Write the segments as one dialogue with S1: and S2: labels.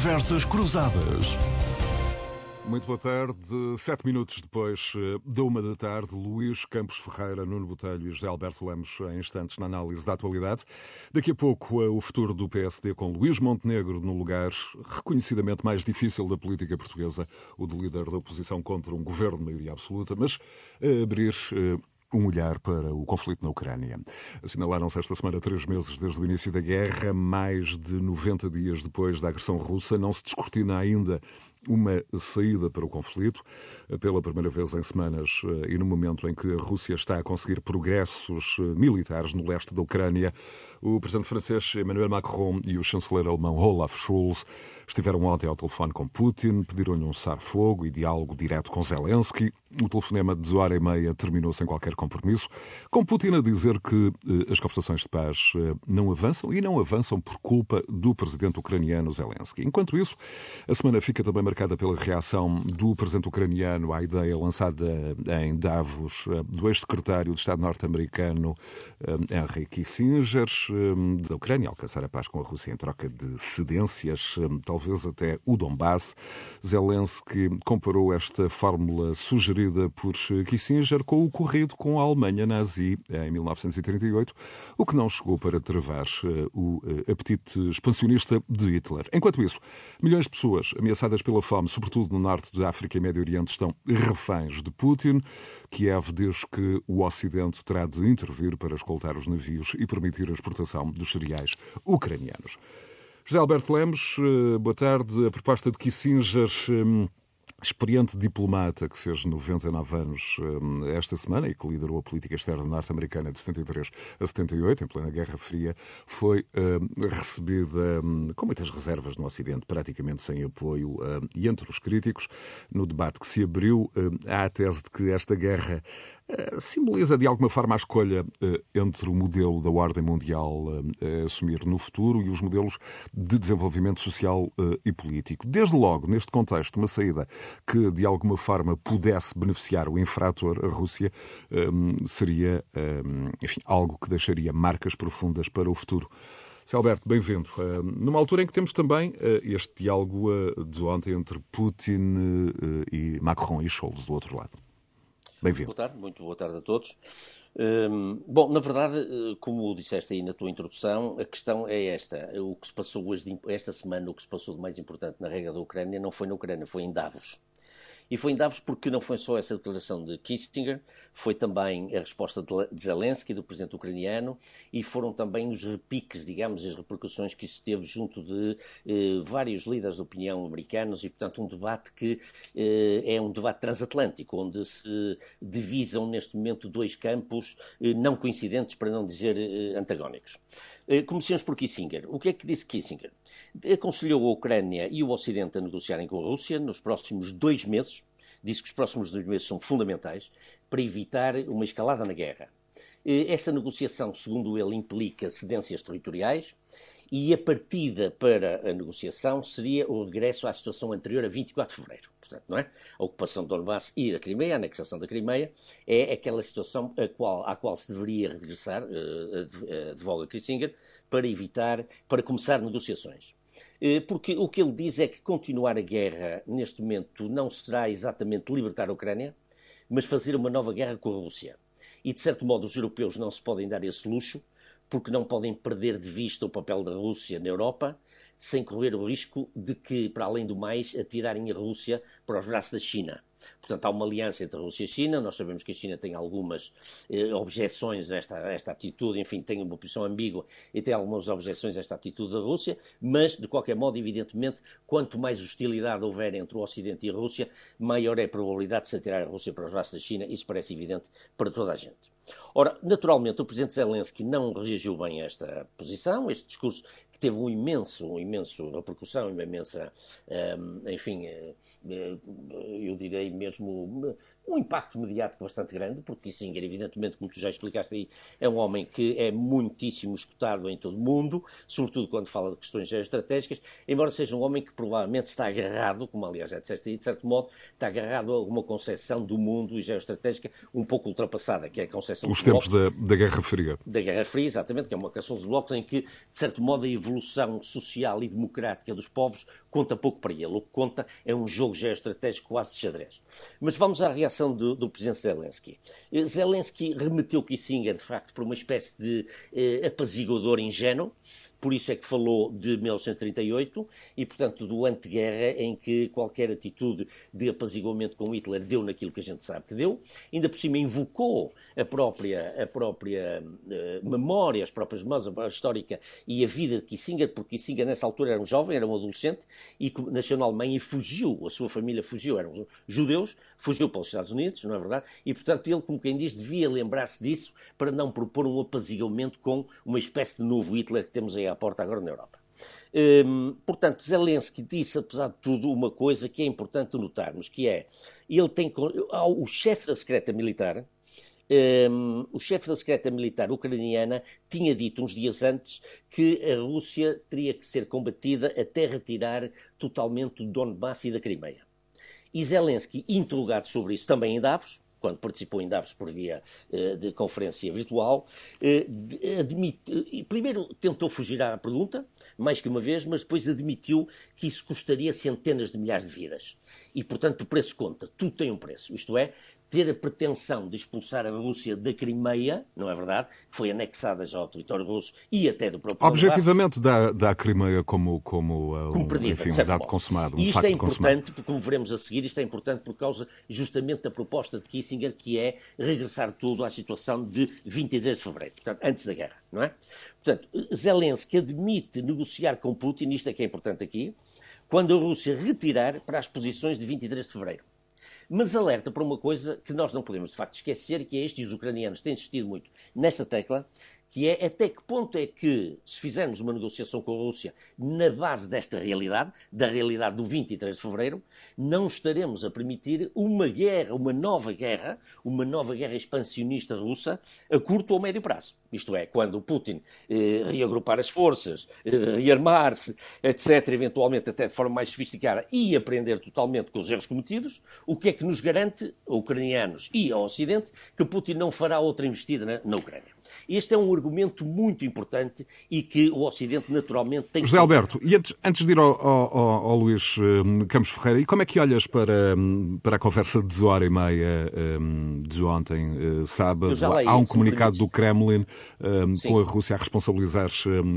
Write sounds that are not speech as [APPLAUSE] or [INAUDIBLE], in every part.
S1: Conversas Cruzadas.
S2: Muito boa tarde. Sete minutos depois eh, da uma da tarde, Luís Campos Ferreira, Nuno Botelho e José Alberto Lemos em instantes na análise da atualidade. Daqui a pouco, eh, o futuro do PSD com Luís Montenegro no lugar reconhecidamente mais difícil da política portuguesa, o de líder da oposição contra um governo de maioria absoluta, mas a abrir eh, um olhar para o conflito na Ucrânia. Assinalaram-se esta semana três meses desde o início da guerra, mais de 90 dias depois da agressão russa. Não se descortina ainda uma saída para o conflito, pela primeira vez em semanas eh, e no momento em que a Rússia está a conseguir progressos eh, militares no leste da Ucrânia. O presidente francês Emmanuel Macron e o chanceler alemão Olaf Scholz estiveram ontem ao telefone com Putin, pediram-lhe um cessar-fogo e diálogo direto com Zelensky. O telefonema de hora e meia terminou sem qualquer compromisso, com Putin a dizer que eh, as conversações de paz não avançam e não avançam por culpa do presidente ucraniano Zelensky. Enquanto isso, a semana fica também marcada pela reação do presidente ucraniano à ideia lançada em Davos eh, do ex-secretário de Estado norte-americano Henry Kissinger da Ucrânia alcançar a paz com a Rússia em troca de cedências, talvez até o Donbass. Zelensky comparou esta fórmula sugerida por Kissinger com o ocorrido com a Alemanha nazi em 1938, o que não chegou para travar eh, o eh, apetite expansionista de Hitler. Enquanto isso, milhões de pessoas ameaçadas pela fome, sobretudo no norte da África e Médio Oriente, estão reféns de Putin. Kiev diz que o Ocidente terá de intervir para escoltar os navios e permitir a exportação dos cereais ucranianos. José Alberto Lemos, eh, boa tarde. A proposta de Kissinger hum, experiente diplomata que fez 99 anos hum, esta semana e que liderou a política externa norte-americana de 73 a 78, em plena Guerra Fria, foi hum, recebida com muitas reservas no Ocidente, praticamente sem apoio. e entre os críticos, no debate que se abriu, há a tese de que esta guerra eh, simboliza de alguma forma a escolha eh, entre o modelo da ordem mundial eh, a assumir no futuro e os modelos de desenvolvimento social e político. Desde logo, neste contexto, uma saída que de alguma forma pudesse beneficiar o infrator, a Rússia, seria enfim, algo que deixaria marcas profundas para o futuro. Sr. Alberto, bem-vindo. Numa altura em que temos também este diálogo de ontem entre Putin e Macron e Scholz do outro lado. Bem-vindo.
S3: Boa tarde, muito boa tarde a todos. Um, bom, na verdade, eh, como disseste aí na tua introdução, a questão é esta. O que se passou hoje, esta semana, o que se passou de mais importante na regra da Ucrânia não foi na Ucrânia, foi em Davos. E foi em Davos porque não foi só essa declaração de Kissinger, foi também a resposta de Zelensky, do presidente ucraniano, e foram também os repiques, digamos, as repercussões que isso teve junto de eh, vários líderes de opinião americanos, e, portanto, um debate que eh, é um debate transatlântico, onde se divisam neste momento dois campos eh, não coincidentes, para não dizer eh, antagónicos. Eh, comecemos por Kissinger. O que é que disse Kissinger? Aconselhou a Ucrânia e o Ocidente a negociarem com a Rússia nos próximos dois meses. Disse que os próximos dois meses são fundamentais para evitar uma escalada na guerra. Eh, essa negociação, segundo ele, implica cedências territoriais e a partida para a negociação seria o regresso à situação anterior a 24 de fevereiro. Portanto, não é? A ocupação de Donbass e da Crimeia, a anexação da Crimeia, é aquela situação a qual, à qual se deveria regressar, advoga Kissinger, para evitar, para começar negociações. Porque o que ele diz é que continuar a guerra neste momento não será exatamente libertar a Ucrânia, mas fazer uma nova guerra com a Rússia. E, de certo modo, os europeus não se podem dar esse luxo, porque não podem perder de vista o papel da Rússia na Europa, sem correr o risco de que, para além do mais, atirarem a Rússia para os braços da China. Portanto, há uma aliança entre a Rússia e a China. Nós sabemos que a China tem algumas eh, objeções a esta, a esta atitude, enfim, tem uma posição ambígua e tem algumas objeções a esta atitude da Rússia, mas, de qualquer modo, evidentemente, quanto mais hostilidade houver entre o Ocidente e a Rússia, maior é a probabilidade de se atirar a Rússia para os braços da China. Isso parece evidente para toda a gente. Ora, naturalmente, o presidente Zelensky não reagiu bem a esta posição. Este discurso teve um imenso, um imenso repercussão, uma imensa, um, enfim, eh, eh, eu direi mesmo um impacto mediático bastante grande, porque Kissinger, evidentemente, como tu já explicaste aí, é um homem que é muitíssimo escutado em todo o mundo, sobretudo quando fala de questões geoestratégicas, embora seja um homem que provavelmente está agarrado, como aliás já disseste aí, de certo modo, está agarrado a alguma concepção do mundo e geoestratégica um pouco ultrapassada, que é a concepção
S2: Os tempos da, da Guerra Fria.
S3: Da Guerra Fria, exatamente, que é uma canção dos blocos em que, de certo modo, a evolução evolução social e democrática dos povos conta pouco para ele. O que conta é um jogo geoestratégico quase de xadrez. Mas vamos à reação do, do presidente Zelensky. Eh, Zelensky remeteu Kissinger, de facto, por uma espécie de eh, apaziguador ingênuo, por isso é que falou de 1938 e, portanto, do anteguerra em que qualquer atitude de apaziguamento com Hitler deu naquilo que a gente sabe que deu. Ainda por cima invocou a própria, a própria uh, memória, as próprias memórias, histórica e a vida de Kissinger, porque Kissinger nessa altura era um jovem, era um adolescente e nasceu na Alemanha e fugiu, a sua família fugiu, eram judeus, fugiu para os Estados Unidos, não é verdade? E, portanto, ele, como quem diz, devia lembrar-se disso para não propor um apaziguamento com uma espécie de novo Hitler que temos aí à porta agora na Europa. Hum, portanto, Zelensky disse, apesar de tudo, uma coisa que é importante notarmos, que é, ele tem, o chefe da secreta militar, um, o chefe da secreta militar ucraniana tinha dito uns dias antes que a Rússia teria que ser combatida até retirar totalmente o Donbass e da Crimeia. E Zelensky, interrogado sobre isso também em Davos, quando participou em Davos por via uh, de conferência virtual, uh, admite, primeiro tentou fugir à pergunta, mais que uma vez, mas depois admitiu que isso custaria centenas de milhares de vidas. E, portanto, o preço conta. Tudo tem um preço. Isto é, ter a pretensão de expulsar a Rússia da Crimeia, não é verdade? Que foi anexada já ao território russo e até do próprio
S2: Objetivamente dá, dá a Crimeia como, como, uh, perdida, enfim, um dado consumado. Um
S3: isto é importante, porque, como veremos a seguir, isto é importante por causa justamente da proposta de Kissinger, que é regressar tudo à situação de 23 de fevereiro, portanto, antes da guerra, não é? Portanto, Zelensky admite negociar com Putin, isto é que é importante aqui, quando a Rússia retirar para as posições de 23 de fevereiro mas alerta para uma coisa que nós não podemos de facto esquecer, que é este, e os ucranianos têm insistido muito nesta tecla, que é até que ponto é que, se fizermos uma negociação com a Rússia na base desta realidade, da realidade do 23 de fevereiro, não estaremos a permitir uma guerra, uma nova guerra, uma nova guerra expansionista russa a curto ou médio prazo. Isto é, quando o Putin eh, reagrupar as forças, eh, rearmar-se, etc., eventualmente até de forma mais sofisticada e aprender totalmente com os erros cometidos, o que é que nos garante, ucranianos e ao Ocidente, que Putin não fará outra investida na, na Ucrânia? Este é um argumento muito importante e que o Ocidente naturalmente tem
S2: José Alberto, e antes, antes de ir ao, ao, ao Luís um, Campos Ferreira, e como é que olhas para, para a conversa de hora e meia um, de ontem, uh, sábado? Há um comunicado do Kremlin com a Rússia a responsabilizar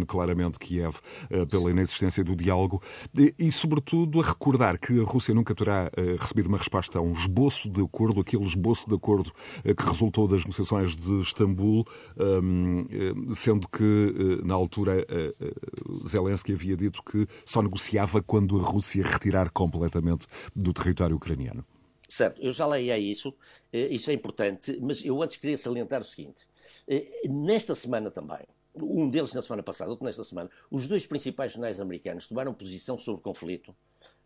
S2: claramente Kiev uh, pela inexistência do diálogo. E, e, sobretudo, a recordar que a Rússia nunca terá uh, recebido uma resposta a um esboço de acordo, aquele esboço de acordo que resultou das negociações de Istambul, sendo que, na altura, Zelensky havia dito que só negociava quando a Rússia retirar completamente do território ucraniano.
S3: Certo, eu já leio isso, eh, isso é importante, mas eu antes queria salientar o seguinte. Eh, nesta semana também, um deles na semana passada, outro nesta semana, os dois principais jornais americanos tomaram posição sobre o conflito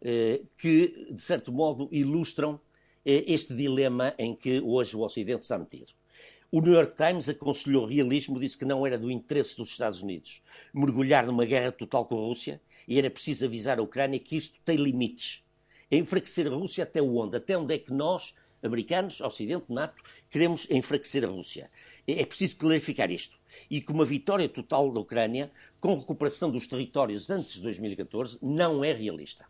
S3: eh, que, de certo modo, ilustram este dilema em que hoje o Ocidente está metido. O New York Times aconselhou realismo, disse que não era do interesse dos Estados Unidos mergulhar numa guerra total com a Rússia e era preciso avisar a Ucrânia que isto tem limites. Enfraquecer a Rússia até onde? Até onde é que nós, americanos, Ocidente, NATO, queremos enfraquecer a Rússia? É preciso clarificar isto. E que uma vitória total da Ucrânia, com recuperação dos territórios antes de 2014, não é realista.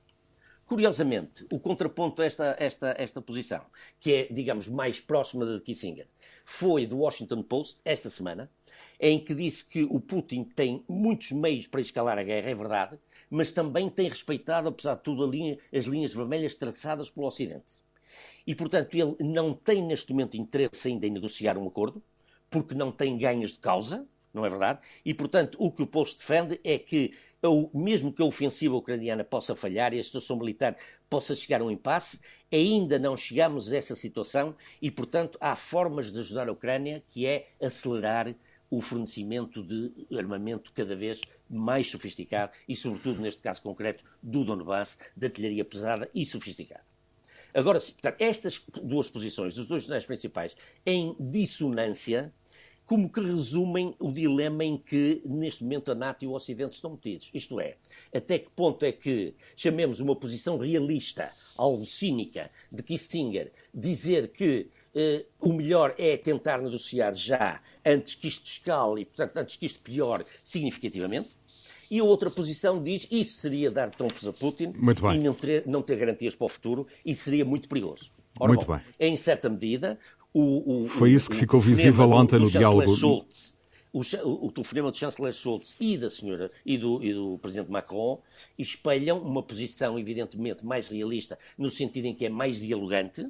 S3: Curiosamente, o contraponto a esta, esta, esta posição, que é, digamos, mais próxima da de Kissinger, foi do Washington Post, esta semana, em que disse que o Putin tem muitos meios para escalar a guerra, é verdade, mas também tem respeitado, apesar de tudo, linha, as linhas vermelhas traçadas pelo Ocidente. E, portanto, ele não tem neste momento interesse ainda em negociar um acordo, porque não tem ganhos de causa, não é verdade? E, portanto, o que o Post defende é que mesmo que a ofensiva ucraniana possa falhar e a situação militar possa chegar a um impasse, ainda não chegamos a essa situação e, portanto, há formas de ajudar a Ucrânia que é acelerar o fornecimento de armamento cada vez mais sofisticado e, sobretudo, neste caso concreto, do Donbass, de artilharia pesada e sofisticada. Agora, portanto, estas duas posições dos dois jornais principais em dissonância como que resumem o dilema em que, neste momento, a NATO e o Ocidente estão metidos. Isto é, até que ponto é que chamemos uma posição realista, algo cínica, de Kissinger, dizer que eh, o melhor é tentar negociar já, antes que isto escale e, portanto, antes que isto piore significativamente, E a outra posição diz isso seria dar trunfos a Putin e não ter, não ter garantias para o futuro e seria muito perigoso.
S2: Ora, muito bom, bem.
S3: Em certa medida, o,
S2: o, Foi isso que ficou visível ontem no diálogo.
S3: Schultz, o, o, telefonema do chanceler Schultz e da senhora e do, e do presidente Macron espelham uma posição evidentemente mais realista no sentido em que é mais dialogante,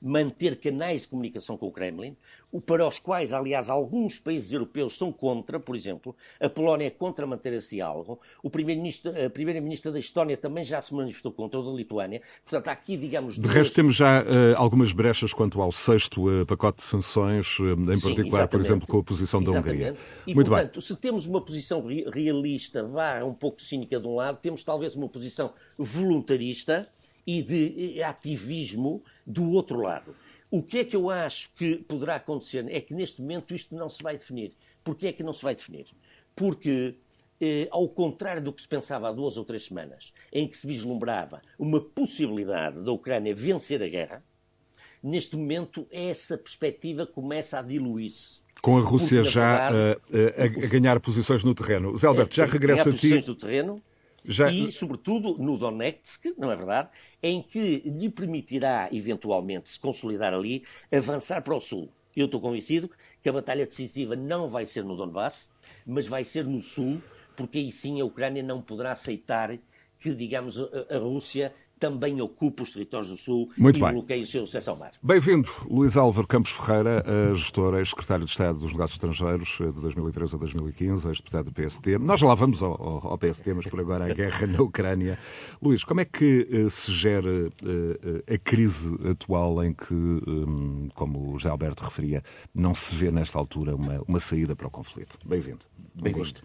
S3: manter canais de comunicação com o Kremlin, para os quais, aliás, alguns países europeus são contra, por exemplo, a Polónia é contra manter esse diálogo, o primeiro-ministro, a primeira-ministra da Estónia também já se manifestou contra, o da Lituânia, portanto, há aqui, digamos...
S2: De duas... resto, temos já uh, algumas brechas quanto ao sexto uh, pacote de sanções, uh, em Sim, particular, exatamente. por exemplo, com a posição da Hungria.
S3: E, Muito portanto, bem. se temos uma posição realista, vá um pouco cínica de um lado, temos talvez uma posição voluntarista e de ativismo do outro lado. O que é que eu acho que poderá acontecer é que neste momento isto não se vai definir. Porquê é que não se vai definir? Porque, eh, ao contrário do que se pensava há duas ou três semanas, em que se vislumbrava uma possibilidade da Ucrânia vencer a guerra, neste momento essa perspectiva começa a diluir-se.
S2: Com a Rússia Porque, já verdade, a, a, a, ganhar posições no terreno. Zé Alberto, já regressa a ti.
S3: posições no terreno já... E, sobretudo, no Donetsk, não é verdade? Em que lhe permitirá, eventualmente, se consolidar ali, avançar para o sul. Eu estou convencido que a batalha decisiva não vai ser no Donbass, mas vai ser no sul, porque aí sim a Ucrânia não poderá aceitar que, digamos, a, Rússia também ocupa os territórios do Sul
S2: Muito
S3: e
S2: bem.
S3: bloqueia o seu acesso ao mar.
S2: Bem-vindo, Luís Álvaro Campos Ferreira, gestor, ex-secretário de Estado dos Negócios Estrangeiros de 2013 a 2015, ex-deputado do PSD. Nós já lá vamos ao, ao, ao PSD, mas por agora a guerra na Ucrânia. Luís, como é que uh, se gera uh, a crise atual em que, um, como o José Alberto referia, não se vê nesta altura uma, uma saída para o conflito? Bem-vindo.
S1: Bem-vindo.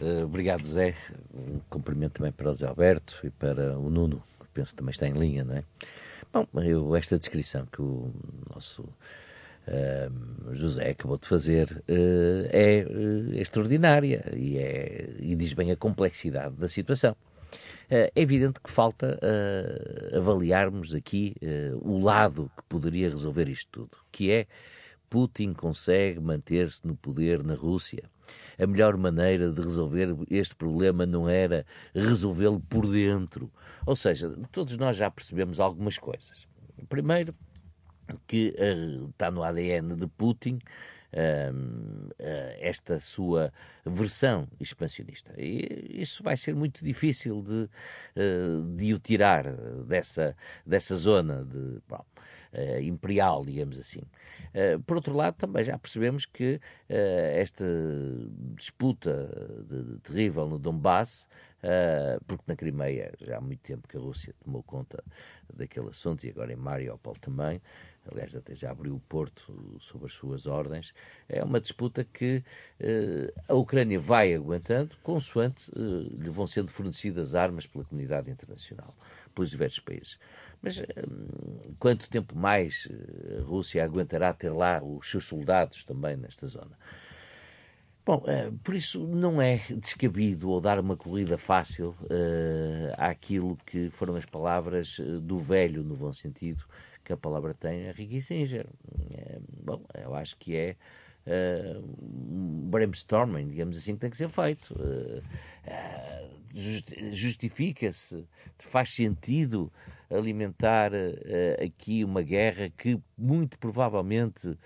S1: Uh, obrigado, Zé. Um cumprimento também para o José Alberto e para o Nuno penso também está em linha, não é? Bom, eu, esta descrição que o nosso uh, José acabou de fazer uh, é uh, extraordinária e, é, e diz bem a complexidade da situação. É evidente que falta avaliarmos aqui o lado que poderia resolver isto tudo, que é Putin consegue manter-se no poder na Rússia a melhor maneira de resolver este problema não era resolvê-lo por dentro. Ou seja, todos nós já percebemos algumas coisas. Primeiro, que uh, está no ADN de Putin uh, uh, esta sua versão expansionista. E isso vai ser muito difícil de, de o tirar dessa, dessa zona de, bom, imperial, digamos assim. Eh, por outro lado, também já percebemos que esta disputa de, de, terrível no Donbass, porque na Crimeia já há muito tempo que a Rússia tomou conta daquele assunto e agora em Mariupol também, aliás, até já abriu o porto sob as suas ordens, é uma disputa que a Ucrânia vai aguentando, consoante lhe vão sendo fornecidas armas pela comunidade internacional, pelos diversos países. Mas quanto tempo mais a Rússia aguentará ter lá os seus soldados também nesta zona? Bom, uh, por isso não é descabido ou dar uma corrida fácil uh, àquilo que foram as palavras do velho, no bom sentido, que a palavra tem, a Ricky Singer. Uh, bom, eu acho que é um brainstorming, digamos assim, que tem que ser feito. Justifica-se, faz sentido alimentar uh, aqui uma guerra que muito provavelmente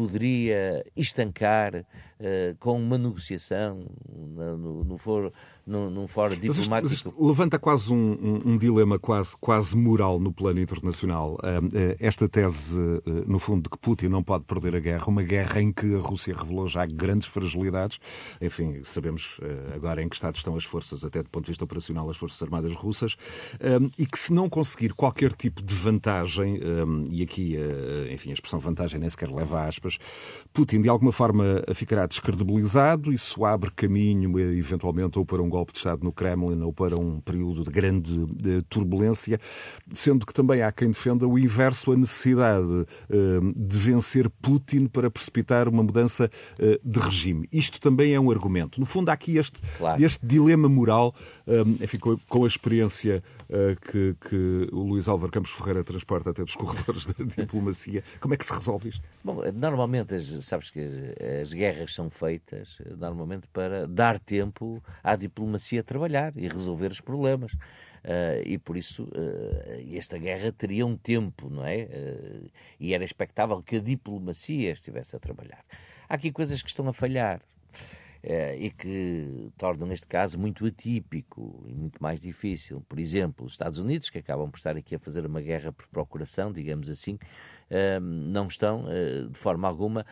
S1: poderia estancar uh, com uma negociação no, no, no, foro, no, num fórum diplomático. Isto,
S2: isto levanta quase um, um, um, dilema quase, quase moral no plano internacional. Uh, esta tese, uh, no fundo, de que Putin não pode perder a guerra, uma guerra em que a Rússia revelou já grandes fragilidades. Enfim, sabemos agora em que estado estão as forças, até do ponto de vista operacional, as Forças Armadas russas, e que se não conseguir qualquer tipo de vantagem, e aqui, enfim, a expressão vantagem nem sequer leva aspas, Putin de alguma forma ficará descredibilizado, isso abre caminho, eventualmente, ou para um golpe de Estado no Kremlin ou para um período de grande de turbulência, sendo que também há quem defenda o inverso, a necessidade eh, de vencer Putin para precipitar uma mudança eh, de regime. Isto também é um argumento. No fundo, há aqui este, claro. este dilema moral, eh, enfim, com a experiência que, que o Luís Álvaro Campos Ferreira transporta até dos corredores da [LAUGHS] diplomacia. Como é que se resolve isto?
S1: Bom, normalmente, as, sabes que as guerras são feitas normalmente para dar tempo à diplomacia trabalhar e resolver os problemas. Uh, e por isso uh, esta guerra teria um tempo, não é? Uh, e era expectável que a diplomacia estivesse a trabalhar. Há aqui coisas que estão a falhar. E que tornam este caso muito atípico e muito mais difícil. Por exemplo, os Estados Unidos, que acabam por estar aqui a fazer uma guerra por procuração, digamos assim, não estão, de forma alguma,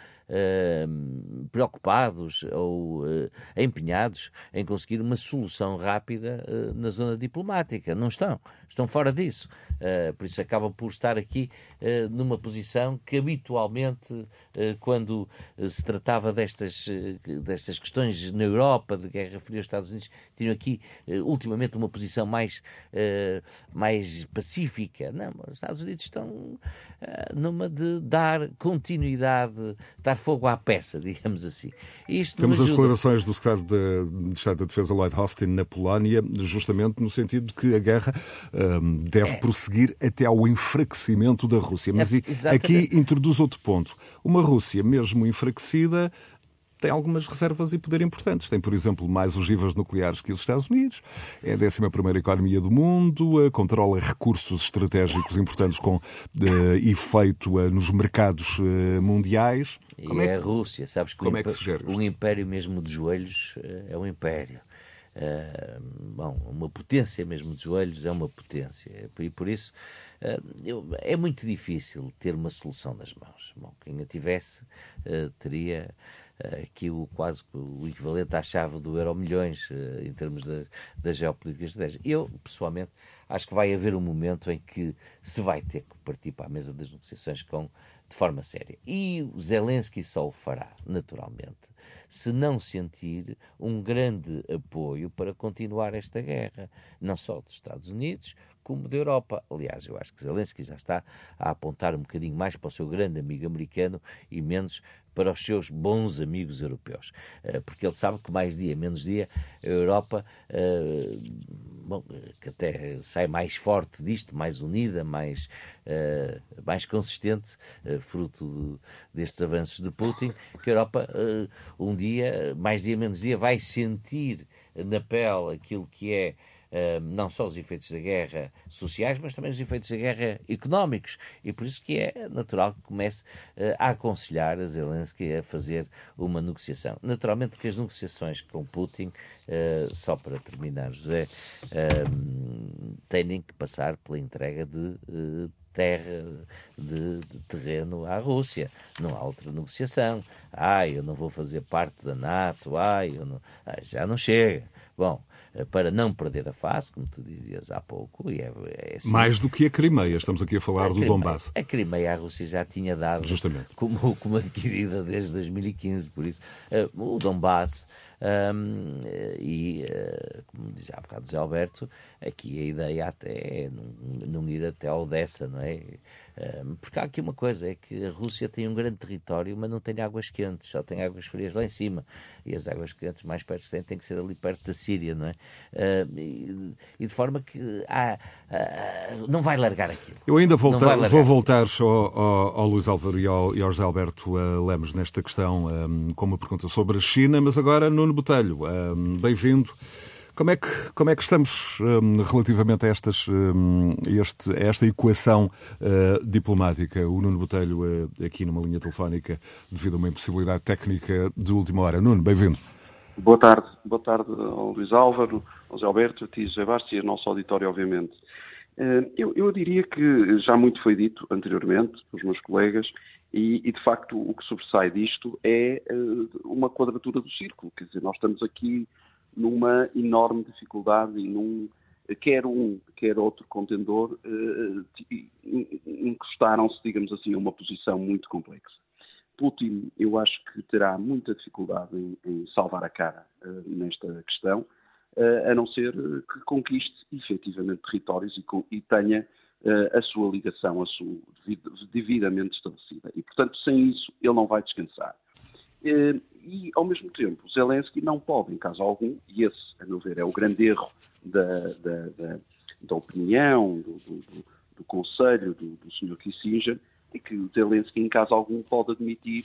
S1: preocupados ou uh, empenhados em conseguir uma solução rápida uh, na zona diplomática. Não estão. Estão fora disso. Uh, por isso acabam por estar aqui numa posição que habitualmente, quando se tratava destas, destas questões na Europa, de Guerra Fria Estados Unidos, tinham aqui ultimamente uma posição mais, mais pacífica. Não, os Estados Unidos estão numa de dar continuidade, dar fogo à peça, [LAUGHS] digamos assim.
S2: Isto Temos as declarações do secretário de, Estado da Defesa Lloyd Austin na Polónia, justamente no sentido de que a guerra um, deve é. prosseguir até ao enfraquecimento da Rússia. Mas é, aqui introduz outro ponto. Uma Rússia, mesmo enfraquecida, tem algumas reservas e poder importantes. Tem, por exemplo, mais ogivas nucleares que os Estados Unidos, é a 11 economia do mundo, controla recursos estratégicos importantes com uh, efeito uh, nos mercados uh, mundiais.
S1: Como e é, é a Rússia, sabes que,
S2: como é que se gera
S1: um império mesmo de joelhos é um império. Bom, uma potência mesmo de joelhos é uma potência. E por isso é muito difícil ter uma solução das mãos. Bom, quem a tivesse teria aqui o, quase o equivalente à chave do euro milhões eh, em termos das geopolíticas estratégica. Eu, pessoalmente, acho que vai haver um momento em que se vai ter que partir para a mesa das negociações com, de forma séria. E o Zelensky só o fará, naturalmente, se não sentir um grande apoio para continuar esta guerra, não só dos Estados Unidos, como da Europa. Aliás, eu acho que Zelensky já está a apontar um bocadinho mais para o seu grande amigo americano e menos para os seus bons amigos europeus. Eh, porque ele sabe que mais dia, menos dia, a Europa, eh, bom, que até sai mais forte disto, mais unida, mais, eh, mais consistente, fruto destes avanços de Putin, que a Europa, um dia, mais dia, menos dia, vai sentir na pele aquilo que é não só os efeitos da guerra sociais, mas também os efeitos da guerra económicos. E por isso que é natural que comece uh, a aconselhar a Zelensky a fazer uma negociação. Naturalmente que as negociações com Putin, uh, só para terminar, José, têm que passar pela entrega de eh, terra, de, de, terreno à Rússia. Não há outra negociação. Ai, eu não vou fazer parte da NATO, ai, não... Já não chega. Bom, para não perder a face, como tu dizias há pouco. E é,
S2: é assim. Mais do que a Crimeia, estamos aqui a falar a do Crimeia, Donbass.
S1: A Crimeia a Rússia já tinha dado
S2: Justamente.
S1: Como, como adquirida desde 2015, por isso uh, o Donbass um, e, uh, como dizia há bocado José Alberto, aqui a ideia até é não, não ir até a Odessa, não é? Porque há aqui uma coisa, é que a Rússia tem um grande território, mas não tem águas quentes, só tem águas frias lá em cima. E as águas quentes mais perto que têm, têm que ser ali perto da Síria, não é? E, de forma que há, não vai largar aquilo.
S2: Eu ainda voltar, vou voltar ao, ao, ao, Luís Álvaro e ao, e ao José Alberto uh, Lemos nesta questão, um, com uma pergunta sobre a China, mas agora Nuno Botelho, um, bem-vindo. Como é que, como é que estamos um, relativamente a, estas, um, este, a esta equação uh, diplomática? O Nuno Botelho, uh, aqui numa linha telefónica, devido a uma impossibilidade técnica de última hora. Nuno, bem-vindo.
S4: Boa tarde. Boa tarde ao Luís Álvaro, ao José Alberto, a ti, José e ao nosso auditório, obviamente. Uh, eu, eu, diria que já muito foi dito anteriormente pelos meus colegas e, e, de facto, o que sobressai disto é uma quadratura do círculo. Quer dizer, nós estamos aqui numa enorme dificuldade e num quer um, quer outro contendor eh, encostaram-se, digamos assim, a uma posição muito complexa. Putin, eu acho que terá muita dificuldade em, em salvar a cara uh, nesta questão, uh, a não ser que conquiste efetivamente territórios e, e tenha uh, a sua ligação a sua, devidamente estabelecida. E, portanto, sem isso, ele não vai descansar. Eh, e, ao mesmo tempo, Zelensky não pode, em caso algum, e esse, a meu ver, é o grande erro da, da, da, da opinião, do, do, do conselho do, do Sr. Kissinger, é que o Zelensky, em caso algum, pode admitir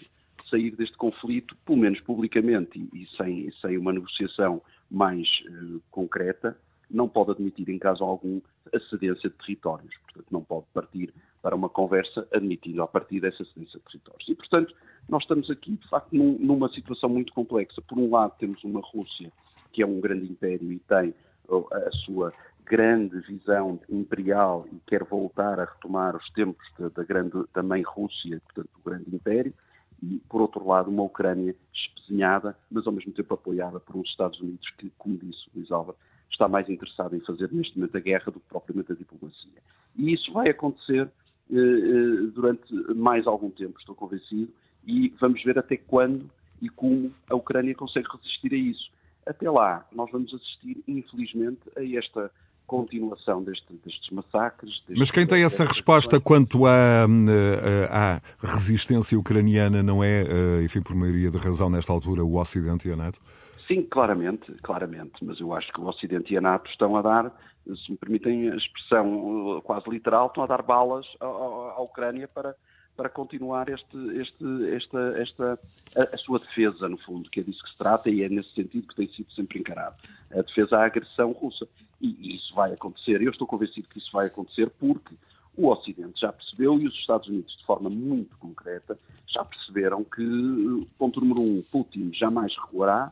S4: sair deste conflito, pelo menos publicamente e, e sem, sem uma negociação mais uh, concreta, não pode admitir, em caso algum, a cedência de territórios. Portanto, não pode partir para uma conversa admitindo a partir dessa cedência de territórios. E, portanto, nós estamos aqui, de facto, num, numa situação muito complexa. Por um lado, temos uma Rússia que é um grande império e tem a sua grande visão imperial e quer voltar a retomar os tempos da, da, grande, da mãe Rússia, portanto, do grande império, e, por outro lado, uma Ucrânia espezinhada, mas ao mesmo tempo apoiada por uns Estados Unidos que, como disse Luís Álvaro, está mais interessado em fazer neste momento a guerra do que propriamente a diplomacia. E isso vai acontecer eh, eh, durante mais algum tempo, estou convencido, e vamos ver até quando e como a Ucrânia consegue resistir a isso. Até lá, nós vamos assistir, infelizmente, a esta continuação deste, destes massacres. Destes
S2: Mas quem tem essa resposta quanto à, eh, à, resistência ucraniana não é, eh, enfim, por maioria de razão nesta altura, o Ocidente e a NATO?
S4: Sim, claramente, claramente. Mas eu acho que o Ocidente e a NATO estão a dar, se me permitem a expressão quase literal, estão a dar balas à, à Ucrânia para, para continuar este, este, esta, esta, a, a, sua defesa, no fundo, que é disso que se trata e é nesse sentido que tem sido sempre encarado. A defesa à agressão russa. E, e isso vai acontecer. Eu estou convencido que isso vai acontecer porque o Ocidente já percebeu e os Estados Unidos, de forma muito concreta, já perceberam que, ponto número um, Putin jamais recuará.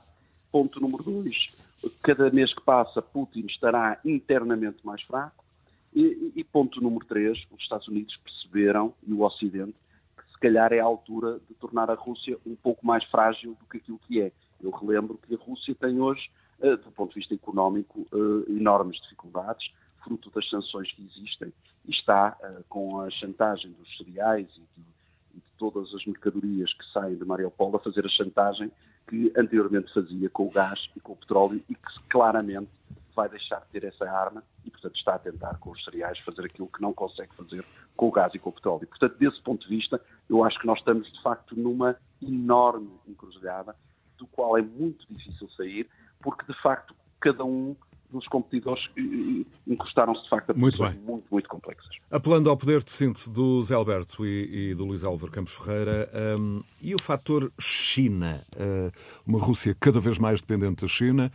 S4: Ponto número dois, cada mês que passa, Putin estará internamente mais fraco. E, e, ponto número três, os Estados Unidos perceberam, e o Ocidente, que se calhar é a altura de tornar a Rússia um pouco mais frágil do que aquilo que é. Eu relembro que a Rússia tem hoje, uh, do ponto de vista económico, uh, enormes dificuldades, fruto das sanções que existem, e está uh, com a chantagem dos cereais e de, e de, todas as mercadorias que saem de Mariupol a fazer a chantagem que anteriormente fazia com o gás e com o petróleo e que claramente vai deixar de ter essa arma e, portanto, está a tentar com os cereais fazer aquilo que não consegue fazer com o gás e com o petróleo. Portanto, desse ponto de vista, eu acho que nós estamos, de facto, numa enorme encruzilhada, do qual é muito difícil sair, porque, de facto, cada um dos competidores encostaram-se de facto a muito, bem. muito, muito complexas.
S2: Apelando ao poder de síntese do Zé Alberto e, e do Luís Álvaro Campos Ferreira, um, e o fator China? Uh, uma Rússia cada vez mais dependente da China,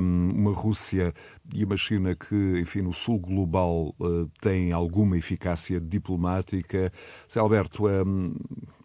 S2: um, uma Rússia e uma China que, enfim, no sul global uh, tem alguma eficácia diplomática. Zé Alberto, um,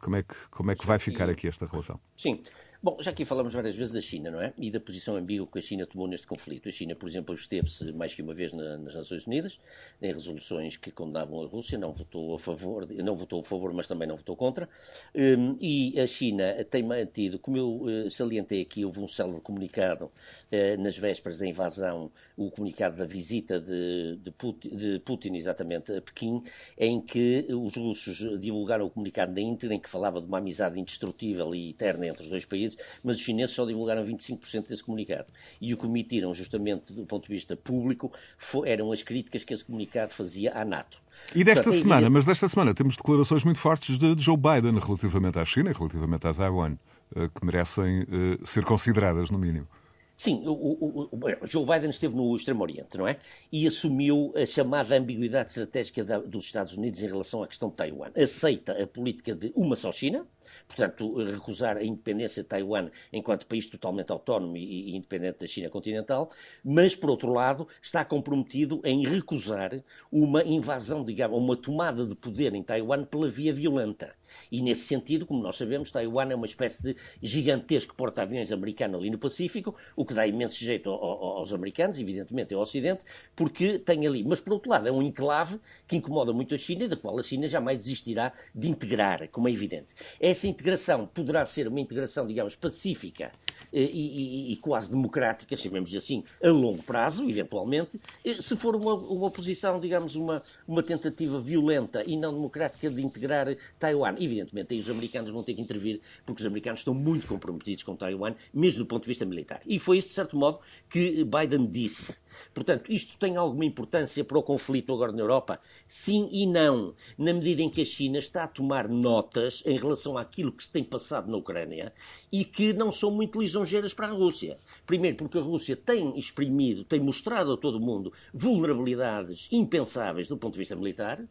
S2: como, é que, como é que vai ficar aqui esta relação?
S3: Sim. Bom, já aqui falamos várias vezes da China, não é? E da posição ambígua que a China tomou neste conflito. A China, por exemplo, esteve-se mais que uma vez na, nas Nações Unidas, em resoluções que condenavam a Rússia, não votou a favor, não votou a favor, mas também não votou contra. Um, e a China tem mantido, como eu uh, salientei aqui, houve um célebre comunicado uh, nas vésperas da invasão, o comunicado da visita de, de, Putin, de Putin, exatamente, a Pequim, em que os russos divulgaram o comunicado da íntegra, em que falava de uma amizade indestrutível e eterna entre os dois países mas os chineses só divulgaram 25% desse comunicado. E o que omitiram, justamente do ponto de vista público, foi, eram as críticas que esse comunicado fazia à NATO.
S2: E desta Portanto, é semana, evidente... mas desta semana temos declarações muito fortes de Joe Biden relativamente à China e relativamente a Taiwan, eh, que merecem uh, ser consideradas, no mínimo.
S3: Sim, o, o, o, Joe Biden esteve no Extremo Oriente, não é? E assumiu a chamada ambiguidade estratégica da, dos Estados Unidos em relação à questão de Taiwan. Aceita a política de uma só China, portanto, recusar a independência de Taiwan enquanto país totalmente autónomo e, independente da China continental, mas, por outro lado, está comprometido em recusar uma invasão, digamos, uma tomada de poder em Taiwan pela via violenta. E nesse sentido, como nós sabemos, Taiwan é uma espécie de gigantesco porta-aviões americano ali no Pacífico, o que dá imenso jeito aos americanos, evidentemente, ao Ocidente, porque tem ali. Mas, por outro lado, é um enclave que incomoda muito a China e da qual a China jamais desistirá de integrar, como é evidente. Essa integração poderá ser uma integração, digamos, pacífica eh, e, e, e quase democrática, chamemos assim, a longo prazo, eventualmente, eh, se for uma, uma posição, digamos, uma, uma tentativa violenta e não democrática de integrar Taiwan evidentemente, aí os americanos vão ter que intervir, porque os americanos estão muito comprometidos com Taiwan, mesmo do ponto de vista militar. E foi isso, de certo modo, que Biden disse. Portanto, isto tem alguma importância para o conflito agora na Europa? Sim e não. Na medida em que a China está a tomar notas em relação à àquilo que se tem passado na Ucrânia e que não são muito lisonjeiras para a Rússia. Primeiro, porque a Rússia tem exprimido, tem mostrado a todo o mundo vulnerabilidades impensáveis do ponto de vista militar,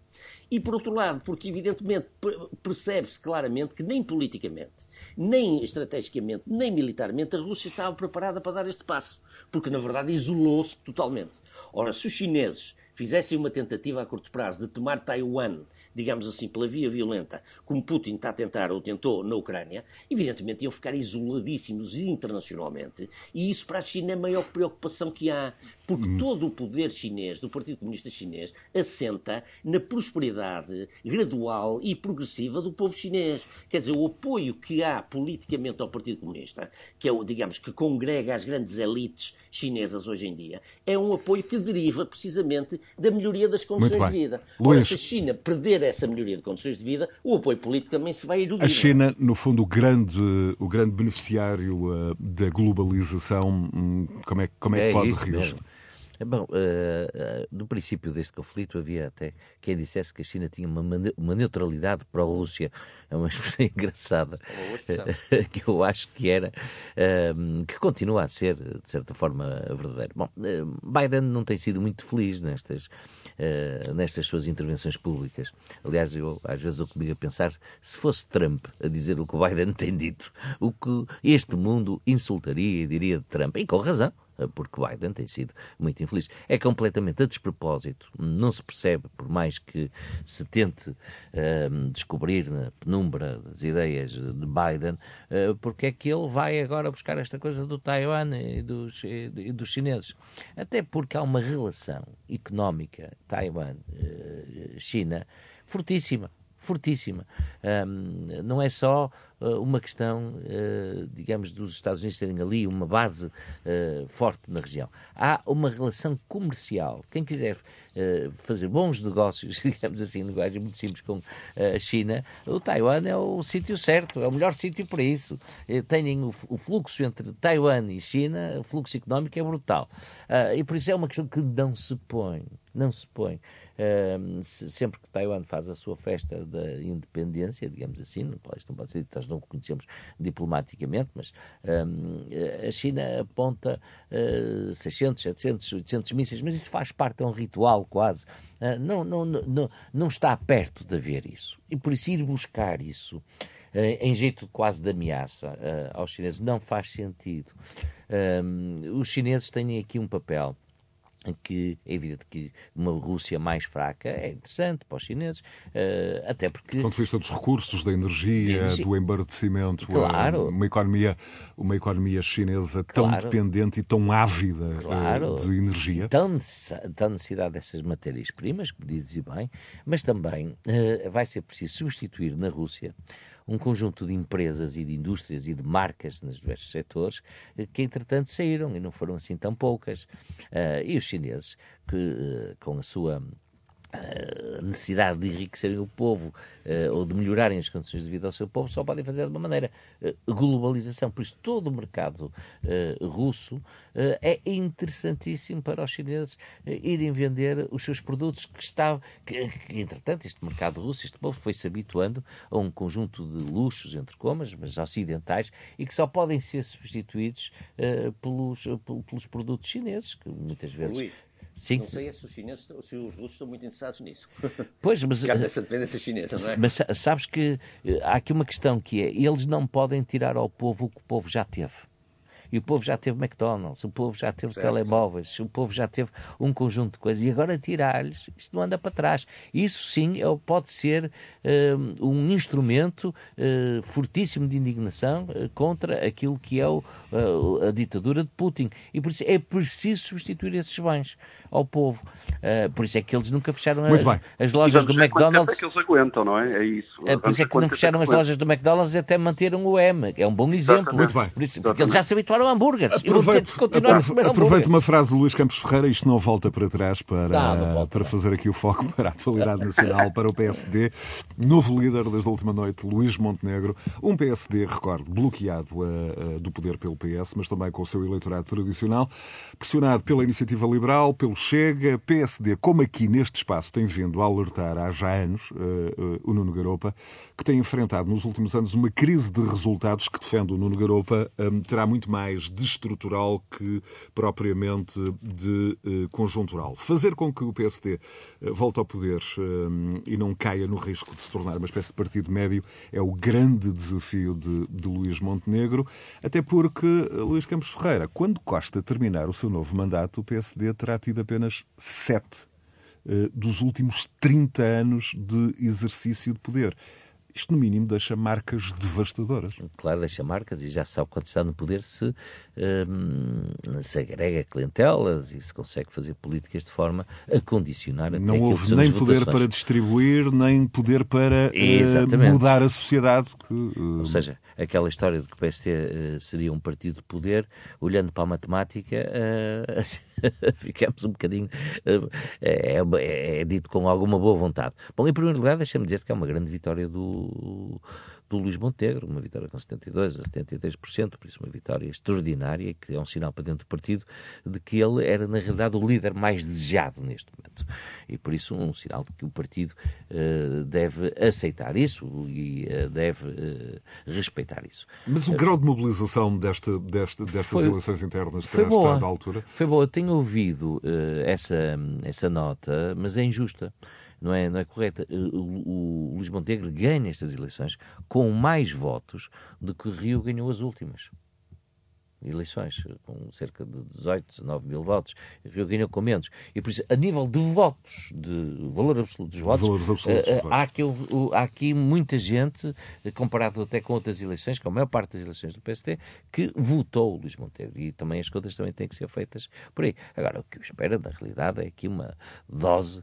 S3: e por outro lado, porque evidentemente percebe-se claramente que nem politicamente, nem estrategicamente, nem militarmente a Rússia estava preparada para dar este passo, porque na verdade isolou-se totalmente. Ora, se os chineses fizessem uma tentativa a curto prazo de tomar Taiwan digamos assim, pela via violenta, como Putin está a tentar ou tentou na Ucrânia, evidentemente iam ficar isoladíssimos internacionalmente. E isso para a China é a maior preocupação que há. Porque hum. todo o poder chinês, do Partido Comunista Chinês, assenta na prosperidade gradual e progressiva do povo chinês. Quer dizer, o apoio que há politicamente ao Partido Comunista, que é, digamos, que congrega as grandes elites chinesas hoje em dia, é um apoio que deriva precisamente da melhoria das condições de vida. Luís... Ora, se a China perder essa melhoria de condições de vida, o apoio político também se vai erudir.
S2: A China, no fundo, o grande, o grande beneficiário uh, da globalização, um, como é, como é que é pode reagir?
S1: Bom, uh, uh, no princípio deste conflito havia até quem dissesse que a China tinha uma, uma neutralidade para a Rússia. É uma expressão [LAUGHS] engraçada, uh, [LAUGHS] que eu acho que era, que continua a ser, de certa forma, verdadeiro. Bom, Biden não tem sido muito feliz nestas, nestas suas intervenções públicas. Aliás, eu às vezes eu comigo a pensar, se fosse Trump a dizer o que o Biden [LAUGHS] tem dito, o que este mundo insultaria e diria de Trump, e com razão porque Biden tem sido muito infeliz. É completamente a despropósito, não se percebe, por mais que se tente uh, descobrir na penumbra das ideias de Biden, uh, porque é que ele vai agora buscar esta coisa do Taiwan e dos, e dos chineses. Até porque há uma relação económica Taiwan-China fortíssima fortíssima. Um, não é só uh, uma questão, uh, digamos, dos Estados Unidos terem ali uma base uh, forte na região. Há uma relação comercial. Quem quiser fazer bons negócios, [LAUGHS] digamos assim, linguagem muito simples com a China, o Taiwan é o sítio certo, é o melhor sítio para isso. Têm o, o, fluxo entre Taiwan e China, o fluxo económico é brutal. e por isso é uma questão que não se põe, não se põe sempre que Taiwan faz a sua festa da independência, digamos assim, não pode, não pode ser, nós não conhecemos diplomaticamente, mas a China aponta uh, 600, 700, 800 mísseis, mas isso faz parte, é um ritual quase. Uh, não, não, não, não está perto de haver isso. E por isso ir buscar isso uh, em jeito quase de ameaça uh, aos chineses não faz sentido. os chineses têm aqui um papel que é evidente que uma Rússia mais fraca é interessante para os chineses, uh, até porque...
S2: Do ponto de vista dos recursos, da energia, energia. do embaraçamento, claro. uma, economia, uma economia chinesa tão claro. dependente e tão ávida eh, claro. de energia.
S1: Tão, tão necessidade dessas matérias-primas, que dizes bem, mas também vai ser preciso substituir na Rússia um conjunto de empresas e de indústrias e de marcas nos diversos setores eh, que, entretanto, saíram e não foram assim tão poucas. Uh, e os chineses, que uh, com a sua a necessidade de enriquecerem o povo uh, ou de melhorarem as condições de vida ao seu povo só podem fazer de uma maneira uh, globalização. Por isso, todo o mercado uh, russo é interessantíssimo para os chineses irem vender os seus produtos que está, que, que, entretanto, este mercado russo, este povo foi se habituando a um conjunto de luxos, entre comas, mas ocidentais, e que só podem ser substituídos pelos, pelos produtos chineses, que muitas vezes.
S3: Luís Sim. Não sei se os chineses, se os russos estão muito interessados nisso. [LAUGHS]
S1: Pois, mas...
S3: essa dependência chinesa, não é?
S1: Mas sabes que eh, há aqui uma questão que é, eles não podem tirar ao povo o que o povo já teve. E o povo já teve McDonald's, o povo já teve certo, telemóveis, o povo já teve um conjunto de coisas. E agora tirar-lhes, isto não anda para trás. Isso sim é pode ser uh, um instrumento uh, fortíssimo de indignação uh, contra aquilo que é o, a ditadura de Putin. E por isso é preciso substituir esses bens ao povo. por isso é que eles nunca fecharam as, as, lojas do McDonald's.
S4: É que eles aguentam, não é? É isso.
S1: por isso é que não fecharam as lojas do McDonald's até manteram o M. É um bom exemplo.
S2: Muito bem.
S1: Por isso, porque eles já se habituaram a hambúrgueres.
S2: Aproveito, aproveito, aproveito uma frase de Luís Campos Ferreira, isto não volta para trás para, não, para fazer aqui o foco para a atualidade nacional, para o PSD. Novo líder desde a última noite, Luís Montenegro. Um PSD, recordo, bloqueado uh, uh, do poder pelo PS, mas também com o seu eleitorado tradicional, pressionado pela iniciativa liberal, pelos Chega, PSD, como aqui neste espaço tem vindo a alertar há já anos uh, uh, o Nuno Garopa, que tem enfrentado nos últimos anos uma crise de resultados que defende o Nuno Garopa um, terá muito mais de estrutural que propriamente de uh, conjuntural. Fazer com que o PSD volte ao poder um, e não caia no risco de se tornar uma espécie de partido médio é o grande desafio de, de Luís Montenegro, até porque Luís Campos Ferreira, quando Costa terminar o seu novo mandato, o PSD terá tido apenas sete dos últimos 30 anos de exercício de poder. Isto, no mínimo, deixa marcas devastadoras.
S1: Claro, deixa marcas e já sabe quando está no poder se, um, se agrega clientelas e se consegue fazer políticas de forma a condicionar
S2: Não houve nem poder votações. para distribuir, nem poder para uh, mudar a sociedade. Que,
S1: uh... Ou seja, aquela história de que o PST uh, eh, seria um partido de poder, olhando para a matemática, [LAUGHS] ficamos um bocadinho. É, é, é, dito com alguma boa vontade. Bom, em primeiro lugar, deixa-me dizer que é uma grande vitória do do Luís Montenegro, uma vitória com 72% a 73%, por isso uma vitória extraordinária, que é um sinal para dentro do partido de que ele era, na realidade, o líder mais desejado neste momento. E por isso um sinal de que o partido uh, deve aceitar isso e uh, deve uh, respeitar isso.
S2: Mas o grau de mobilização desta, desta, destas foi, eleições internas terá estado à altura?
S1: Foi boa. Tenho ouvido essa, essa nota, mas é injusta não é, não é correta. O, o, o Luís Montenegro ganha estas eleições com mais votos do que o Rio ganhou as últimas eleições, com cerca de 18, 19 mil votos, Rio ganhou com menos. E por isso, a nível de votos, de valor absoluto dos votos, absolutos, uh, há, aqui, uh, há aqui muita gente, comparado até com outras eleições, com a maior parte das eleições do PST, que votou o Luís Montenegro. E também as contas também têm que ser feitas por aí. Agora, o que eu espero, na realidade, é aqui uma dose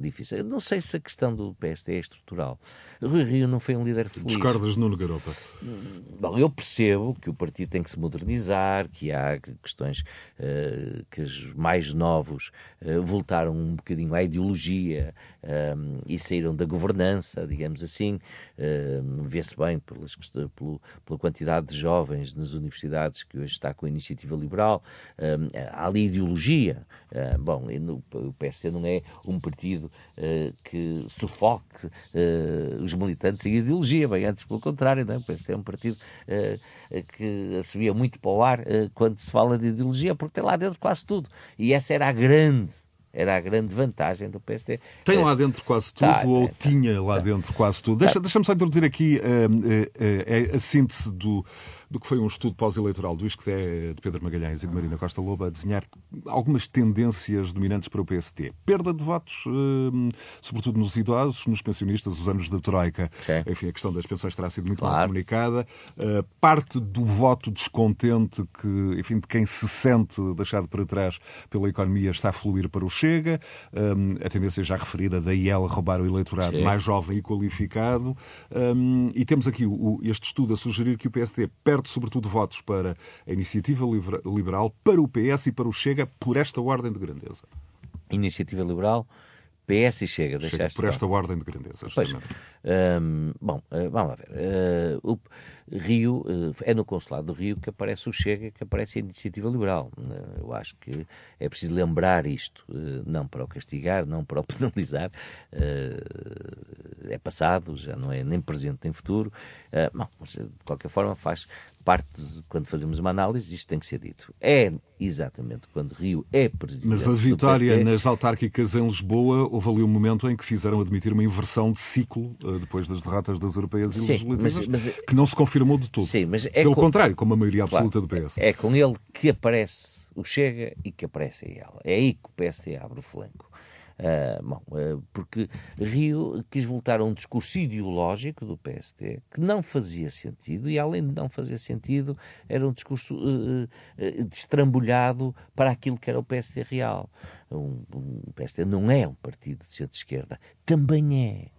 S1: difícil. Eu não sei se a questão do PST é estrutural. Rui Rio não foi um líder feliz.
S2: Discordas Nuno Garopa?
S1: Bom, eu percebo que o partido tem que se modernizar modernizar, que há questões uh, que os mais novos uh, voltaram um bocadinho à ideologia um, eh, e saíram da governança, digamos assim. Uh, Vê-se bem pelas, pelo, pela quantidade de jovens nas universidades que hoje está com a iniciativa liberal. há ali ideologia. bom, o PSD não é um partido que se foque os militantes em ideologia, bem antes pelo contrário, não é? o PSD é um partido que subia muito para o ar quando se fala de ideologia, porque tem lá dentro quase tudo. E essa era a grande era a grande vantagem do PSD.
S2: Tem lá dentro quase tudo tá, ou tá, tinha lá tá, dentro quase tudo? Deixa, Deixa-me só introduzir aqui uh, uh, uh, a síntese do, do que foi um estudo pós-eleitoral do ISCTE de Pedro Magalhães e de Marina Costa Loba a desenhar algumas tendências dominantes para o PST. Perda de votos, hum, sobretudo nos idosos, nos pensionistas, os anos da Troika. Sim. Enfim, a questão das pensões terá sido muito claro. mal comunicada. Uh, parte do voto descontente que, enfim, de quem se sente deixado para trás pela economia está a fluir para o Chega. Um, a tendência já referida da IEL roubar o eleitorado mais jovem e qualificado. Um, e temos aqui o, este estudo a sugerir que o PSD perde perde sobretudo votos para a Iniciativa Liberal, para o PS e para o Chega, por esta ordem de grandeza.
S1: Iniciativa Liberal, PS e Chega,
S2: Chega por esta ordem de grandeza.
S1: Pois, um, bom, uh, vamos lá ver. Uh, o Rio, uh, é no Consulado do Rio que aparece o Chega, que aparece a Iniciativa Liberal. eu acho que é preciso lembrar isto, não para o castigar, não para o [LAUGHS] penalizar. é passado, já não é nem presente nem futuro. mas, de qualquer forma faz parte, de, quando fazemos uma análise, isto tem que ser dito. É exatamente quando Rio é presidente.
S2: Mas a vitória nas autárquicas em Lisboa, houve ali um momento em que fizeram admitir uma inversão de ciclo eh, depois das derrotas das europeias e Sim, legislativas, mas, mas, que não se confirmou de todo.
S1: Sim, mas é
S2: Pelo com... contrário, como a maioria absoluta
S1: claro,
S2: do PS.
S1: É com ele que aparece o Chega e que aparece a ela. É aí que o PS abre o flanco. Uh, bom, uh, porque Rio quis voltar a um discurso ideológico do PST que não fazia sentido e, além de não fazer sentido, era um discurso uh, destrambulhado para aquilo que era o PST real. Um, um, o PST não é um partido de centro-esquerda, também é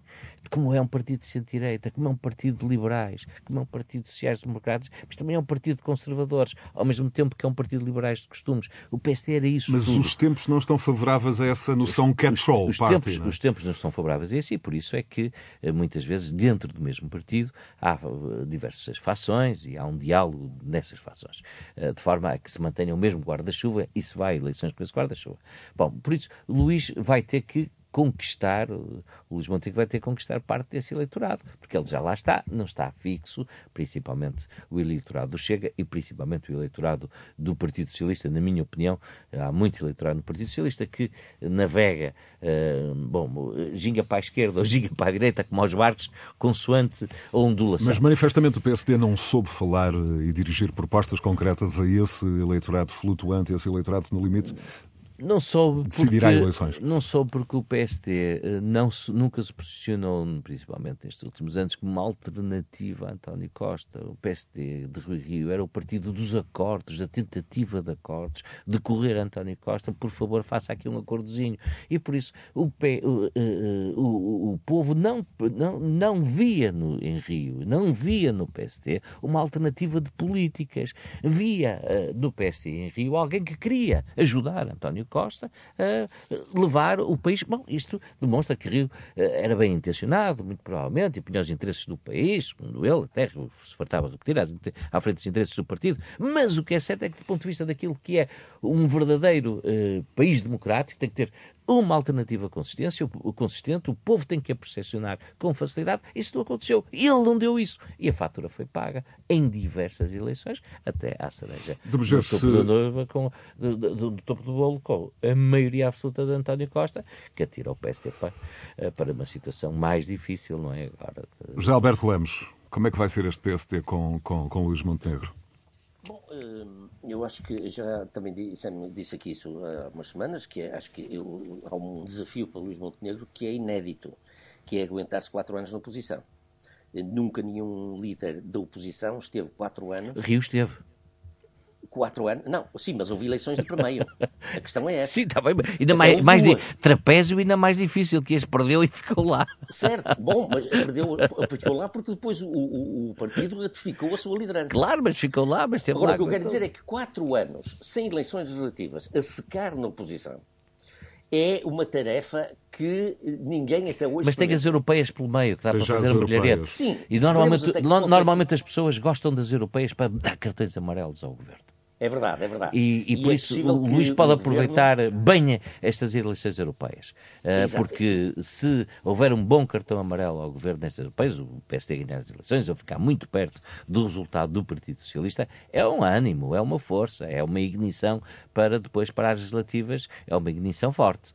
S1: como é um partido de centro-direita, como é um partido de liberais, como é um partido de sociais-democratas, mas também é um partido de conservadores, ao mesmo tempo que é um partido de liberais de costumes. O PSD era isso
S2: Mas
S1: tudo.
S2: os tempos não estão favoráveis a essa noção catch-all
S1: Os,
S2: party,
S1: tempos,
S2: não é?
S1: os tempos não estão favoráveis a isso e por isso é que eh, muitas vezes dentro do mesmo partido há eh, diversas fações e há um diálogo nessas fações, eh, de forma a que se mantenha o mesmo guarda-chuva e se vai a eleições com esse guarda-chuva. Bom, por isso, Luís vai ter que conquistar, o Luís Montenegro vai ter que conquistar parte desse eleitorado, porque ele já lá está, não está fixo, principalmente o eleitorado do Chega e principalmente o eleitorado do Partido Socialista, na minha opinião, há muito eleitorado no Partido Socialista que navega, eh, bom, ginga para a esquerda ou ginga para a direita, como aos barcos, consoante a ondulação.
S2: Mas manifestamente o PSD não soube falar eh, e dirigir propostas concretas a esse eleitorado flutuante, a esse eleitorado no limite.
S1: Não soube porque,
S2: Decidirá eleições.
S1: Não soube porque o PSD eh, não nunca se posicionou, principalmente nestes últimos anos, como uma alternativa a António Costa. O PSD de Rui Rio era o partido dos acordos, da tentativa de acordos, de correr a António Costa, por favor, faça aqui um acordozinho. E por isso o, P- o, eh, eh, o- o povo não, não, não via no, em Rio, não via no PSD uma alternativa de políticas. Via no PSD em Rio alguém que queria ajudar António Costa a levar o país. Bom, isto demonstra que Rio eh, era bem intencionado, muito provavelmente, e punha os interesses do país, segundo ele, até se fartava repetir, à frente dos interesses do partido. Mas o que é certo é que, do ponto de vista daquilo que é um verdadeiro eh, país democrático, tem que ter uma alternativa consistência, o- consistente, o povo tem que a percepcionar com facilidade. Isso não aconteceu. Ele não deu isso. E a fatura foi paga em diversas eleições, até à cereja
S2: Vamos
S1: no
S2: ver
S1: topo
S2: se-
S1: da noiva, com, do, do- do topo do bolo, com a maioria absoluta de António Costa, que atira o PSD para, eh, para uma situação mais difícil, não é? Agora, eh,
S2: José Alberto Lemos, como é que vai ser este PSD com, com, com Luís Montenegro?
S3: Bom, hum, eu acho que já também disse, disse aqui isso há umas semanas, que é, acho que eu- há um desafio para Luís Montenegro que é inédito, que é aguentar-se quatro anos na oposição. Nunca nenhum líder da oposição esteve quatro anos.
S1: Rio esteve.
S3: Quatro anos? Não, sim, mas houve eleições de primeiro. A questão é essa.
S1: Sim, está bem. Ainda
S3: Até
S1: mais, mais
S3: duas.
S1: trapézio ainda mais difícil, que este perdeu e ficou lá.
S3: Certo, bom, mas perdeu, ficou lá porque depois o, o- o partido ratificou a sua liderança.
S1: Claro, mas ficou lá, mas esteve
S3: Agora,
S1: lá.
S3: o que eu quero
S1: aguentou-se.
S3: dizer é que quatro anos sem eleições legislativas a secar na oposição é uma tarefa que ninguém até hoje.
S1: Mas tem as europeias pelo meio, que dá
S2: Tem
S1: para fazer um brilharete.
S3: Sim,
S1: E normalmente, normalmente as pessoas gostam das europeias para dar cartões amarelos ao governo.
S3: É verdade, é verdade.
S1: E, e por
S3: é
S1: isso o Luís pode
S3: o governo-
S1: aproveitar bem estas eleições europeias. Uh, porque se houver um bom cartão amarelo ao governo nestas europeias, o PSD ganhar as eleições ou ficar muito perto do resultado do Partido Socialista, é um ânimo, é uma força, é uma ignição para depois para as legislativas, é uma ignição forte.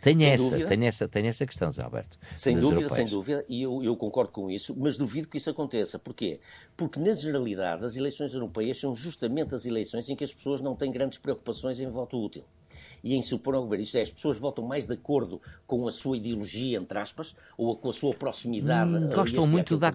S1: Tem
S3: Sem
S1: essa,
S3: dúvida.
S1: tem essa, tem essa questão, Zé Alberto.
S3: Sem dúvida,
S1: europeias.
S3: sem dúvida, e eu, eu concordo com isso, mas duvido que isso aconteça. Porquê? Porque, na generalidade, as eleições europeias são justamente as eleições em que as pessoas não têm grandes preocupações em voto útil. E em se opor ao governo. Isto é, as pessoas votam mais de acordo com a sua ideologia, entre aspas, ou com a sua proximidade.
S1: Hum,
S3: a
S1: gostam muito
S3: aquele
S1: de dar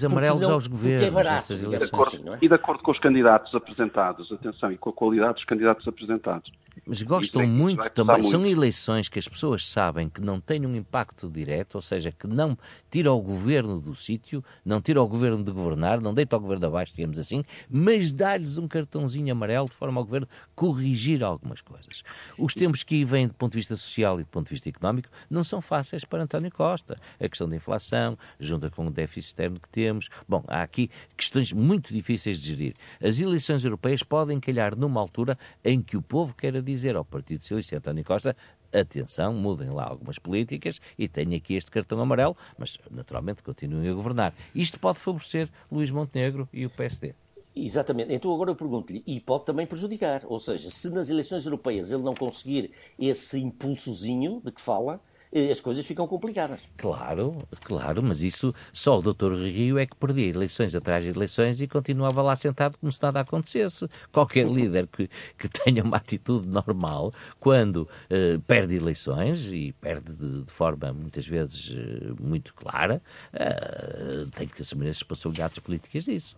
S3: porque
S1: amarelos
S3: não-
S1: aos
S3: é
S1: governos
S3: barato,
S1: nestas
S3: digamos
S1: eleições.
S3: assim, não é?
S4: E de acordo com os candidatos apresentados, atenção, e com a qualidade dos candidatos apresentados.
S1: Mas gostam
S4: é
S1: muito também.
S4: custar
S1: São
S4: muito.
S1: eleições que as pessoas sabem que não têm um impacto direto, ou seja, que não tira o governo do sítio, não tira o governo de governar, não deita o governo abaixo, digamos assim, mas dá-lhes um cartãozinho amarelo de forma ao governo corrigir algumas coisas. Os tempos que aí vêm do ponto de vista social e do ponto de vista económico não são fáceis para António Costa. A questão da inflação, junta com o déficit externo que temos. Bom, há aqui questões muito difíceis de gerir. As eleições europeias podem calhar numa altura em que o povo queira dizer ao Partido Socialista e António Costa atenção, mudem lá algumas políticas e tenho aqui este cartão amarelo, mas naturalmente continuem a governar. Isto pode favorecer Luís Montenegro e o PSD.
S3: Exatamente. Então agora eu pergunto-lhe, e pode também prejudicar, ou seja, se nas eleições europeias ele não conseguir esse impulsozinho de que fala, eh, as coisas ficam complicadas.
S1: Claro, claro, mas isso só o doutor Rio é que perdia eleições atrás de eleições e continuava lá sentado como se nada acontecesse. Qualquer líder que, que tenha uma atitude normal, quando eh, perde eleições, e perde de, de forma muitas vezes eh, muito clara, eh, tem que assumir as responsabilidades políticas disso.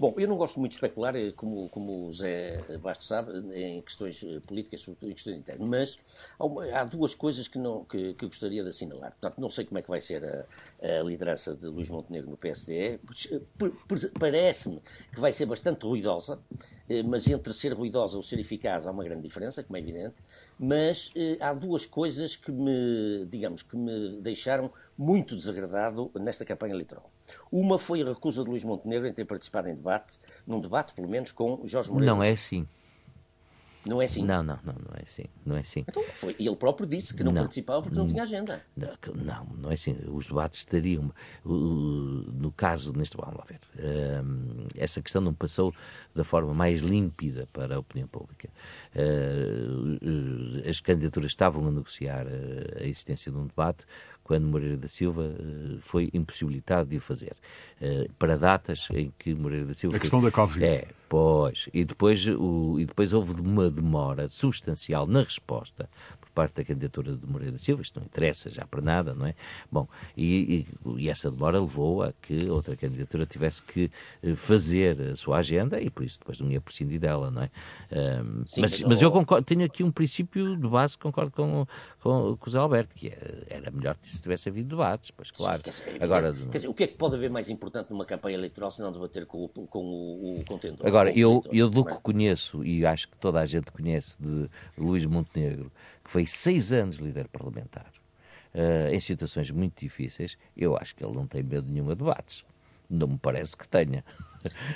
S3: Bom, eu não gosto muito de especular, eh, como, como o Zé Bastos sabe, em questões eh, políticas, sobretudo em questões internas, mas há, uma, há duas coisas que, não, que, que, gostaria de assinalar. Portanto, não sei como é que vai ser a, a liderança de Luís Montenegro no PSD. Parece-me que vai ser bastante ruidosa, mas entre ser ruidosa ou ser eficaz há uma grande diferença, como é evidente. Mas há duas coisas que me, digamos, que me deixaram muito desagradado nesta campanha eleitoral. Uma foi a recusa de Luís Montenegro em ter participado em debate, num debate, pelo menos, com Jorge Moreira.
S1: Não é assim.
S3: Não é assim?
S1: Não, não, não, não é assim. Não é assim.
S3: Então, foi, ele próprio disse que não, não, participava porque não tinha agenda.
S1: Não, não é assim. Os debates estariam. No caso, neste. Vamos lá ver. Hum, essa questão não passou da forma mais límpida para a opinião pública. Hum, as candidaturas estavam a negociar a existência de um debate quando Moreira da Silva foi impossibilitado de o fazer. Uh, para datas em que Moreira da Silva.
S2: A questão da Covid.
S1: É, pois. E depois, o, e depois houve uma demora substancial na resposta por parte da candidatura de Moreira Silva, isto não interessa já para nada, não é? Bom, e, e, e, essa demora levou a que outra candidatura tivesse que eh, fazer a sua agenda e por isso depois não ia prescindir dela, não é? Um, Sim, mas, mas, eu concordo, tenho aqui um princípio de base que concordo com, com, com o Zé Alberto, que é, era melhor que se tivesse havido debates, pois claro. Sim,
S3: quer dizer, Agora, quer dizer, o que é que pode haver mais importante numa campanha eleitoral se não debater com, com o, o contendor?
S1: Agora, eu, eu do que conheço, e acho que toda a gente conhece de Luís Montenegro, que foi seis anos líder parlamentar, uh, em situações muito difíceis, eu acho que ele não tem medo nenhum a debates. Não me parece que tenha.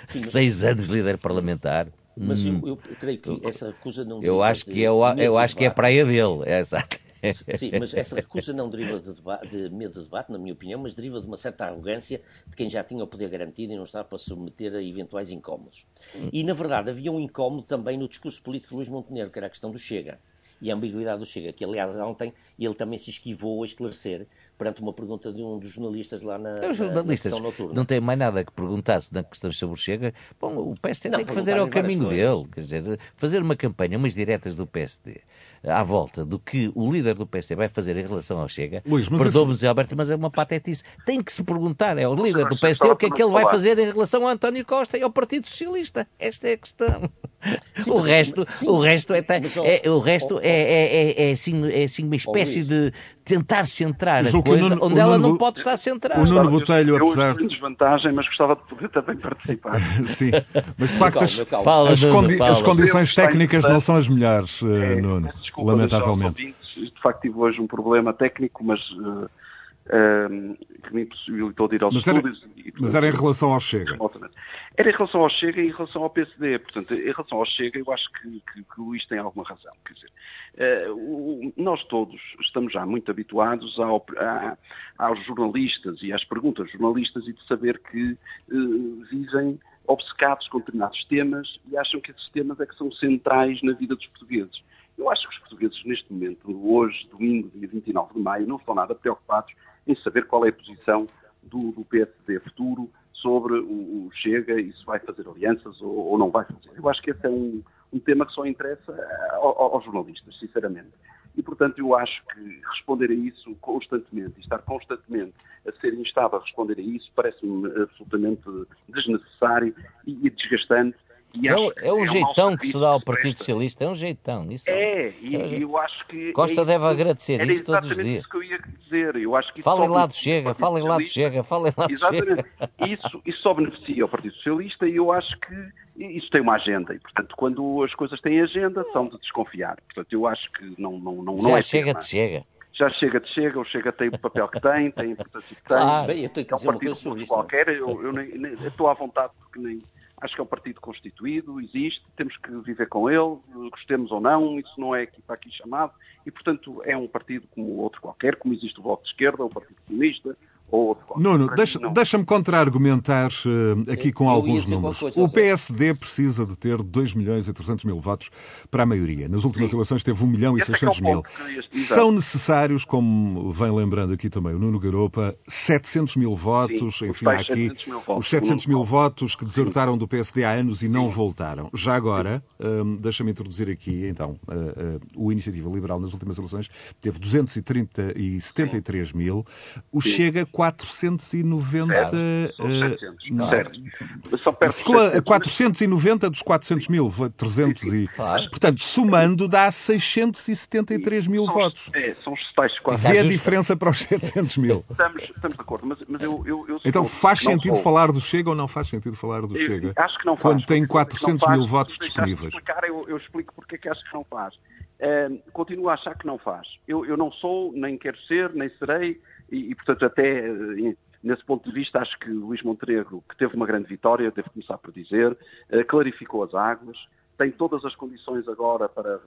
S1: Sim, seis mas... anos líder parlamentar.
S3: Mas hum, eu, eu, creio que essa recusa não.
S1: Eu acho que é, eu acho que é a praia dele, é exato. [LAUGHS]
S3: Sim, mas essa recusa não deriva de, de, medo de debate, na minha opinião, mas deriva de uma certa arrogância de quem já tinha o poder garantido e não estava para submeter a eventuais incómodos. E, na verdade, havia um incómodo também no discurso político de Luís Montenegro, que era a questão do Chega e a ambiguidade do Chega, que aliás ontem ele também se esquivou a esclarecer perante uma pergunta de um dos jornalistas lá na,
S1: Os jornalistas na noturna. Não tem mais nada que perguntar-se na questão sobre o Chega. Bom, o PSD não, tem que fazer o caminho dele, quer dizer, fazer uma campanha, umas diretas do PSD à volta do que o líder do PSD vai fazer em relação ao Chega, perdoa-me, assim... Alberto, mas é uma patetice. Tem que se perguntar, é o líder do PSD, o que é que ele vai fazer em relação ao António Costa e ao Partido Socialista. Esta é a questão. Sim, o, resto, sim, o resto é, é, o resto é, é, é, é, assim, é assim uma espécie de tentar centrar a coisa Nuno, onde ela Nuno, não pode estar centrada.
S2: O Nuno Botelho,
S4: eu,
S2: apesar
S4: de... desvantagem, mas gostava de poder também participar. [LAUGHS]
S2: Sim, mas de facto as, fala, as, Nuno, condi as, condições técnicas não são as melhores, uh, Nuno, desculpa, lamentavelmente.
S4: De facto tive hoje um problema técnico, mas... Uh, uh, que me impossibilitou de ir aos
S2: mas
S4: estúdios.
S2: Era, e, mas era em relação ao Chega?
S4: Era em relação ao Chega e em relação ao PSD. Portanto, em relação ao Chega, eu acho que, que, que o Luís tem alguma razão. Quer dizer, nós todos estamos já muito habituados ao, a, aos jornalistas e às perguntas jornalistas e de saber que uh, vivem obcecados com determinados temas e acham que esses temas é que são centrais na vida dos portugueses. Eu acho que os portugueses, neste momento, hoje, domingo, dia 29 de maio, não estão nada preocupados em saber qual é a posição do, do PSD futuro sobre o, o, Chega e se vai fazer alianças ou, ou, não vai fazer. Eu acho que esse é um, um tema que só interessa aos jornalistas, sinceramente. E, portanto, eu acho que responder a isso constantemente e estar constantemente a ser instado a responder a isso parece-me absolutamente desnecessário e desgastante
S1: é, um, é um é jeitão que se dá ao Partido Socialista, é um jeitão. Isso
S4: é, e é, eu acho que.
S1: Costa é deve agradecer isso todos os dias.
S4: Isso que eu ia dizer. Eu acho que
S1: falem lá do Chega, falem lá do Chega, falem lá do Chega.
S4: Isso, isso só beneficia o Partido Socialista e eu acho que isso tem uma agenda. E, portanto, quando as coisas têm agenda, são de desconfiar. Portanto, eu acho que não, não, não,
S1: Já
S4: é
S1: chega de Chega
S4: já chega de chega, o Chega tem o papel que tem, tem a importância que tem.
S3: Ah, bem, eu tenho que é um
S4: partido qualquer, eu, eu, nem, nem, eu estou à vontade porque nem, Acho que é um partido constituído, existe, temos que viver com ele, gostemos ou não, isso não é aqui para aqui chamado, e portanto é um partido como outro qualquer, como existe o Bloco de Esquerda, o Partido Comunista,
S2: Nuno, deixa-me deixa contra-argumentar uh, aqui com alguns números. O PSD precisa de ter 2 milhões e 300 mil votos para a maioria. Nas últimas Sim. eleições teve 1 milhão e 600 é, é mil. São necessários, como vem lembrando aqui também o Nuno Garopa, 700 mil votos, Sim, enfim, há aqui 700 os 700 mil votos que desertaram do PSD há anos e não voltaram. Já agora, um, deixa-me introduzir aqui, então, uh, uh, o Iniciativa Liberal nas últimas eleições teve 230 e 73 mil. O Chega 490.
S4: Certo, são 700, uh, certo.
S2: São perto Ficou a 490 dos 400 mil, 300 e. Claro. Portanto, somando dá 673 mil
S4: são,
S2: votos.
S4: É, são os tais
S2: quase. Vê a diferença para os 700 mil.
S4: Estamos, estamos de acordo, mas, mas eu, eu, eu
S2: Então faz sentido falar do Chega ou não faz sentido falar do
S4: eu,
S2: Chega?
S4: Acho que não faz.
S2: Quando tem 400 mil votos disponíveis.
S4: Explicar, eu, eu explico porque é que acho que não faz. Uh, continuo a achar que não faz. Eu, eu não sou, nem quero ser, nem serei, e, e portanto, até uh, nesse ponto de vista, acho que Luís Montenegro, que teve uma grande vitória, devo começar por dizer, uh, clarificou as águas, tem todas as condições agora para,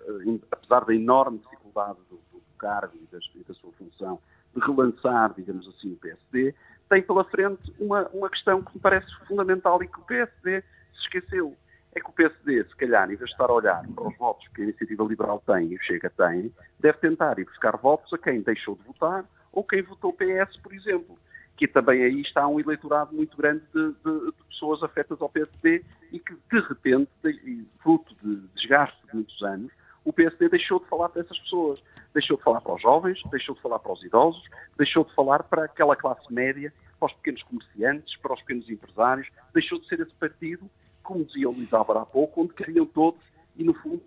S4: apesar da enorme dificuldade do, do cargo e, das, e da sua função, de relançar, digamos assim, o PSD, tem pela frente uma, uma questão que me parece fundamental e que o PSD se esqueceu. É que o PSD, se calhar, em vez de estar a olhar para os votos que a Iniciativa Liberal tem e o Chega tem, deve tentar ir buscar votos a quem deixou de votar ou quem votou PS, por exemplo. Que também aí está um eleitorado muito grande de, de, de pessoas afetas ao PSD e que, de repente, fruto de desgaste de muitos anos, o PSD deixou de falar para essas pessoas. Deixou de falar para os jovens, deixou de falar para os idosos, deixou de falar para aquela classe média, para os pequenos comerciantes, para os pequenos empresários, deixou de ser esse partido como dizia o Luís Álvaro há pouco, onde queriam todos e, no fundo,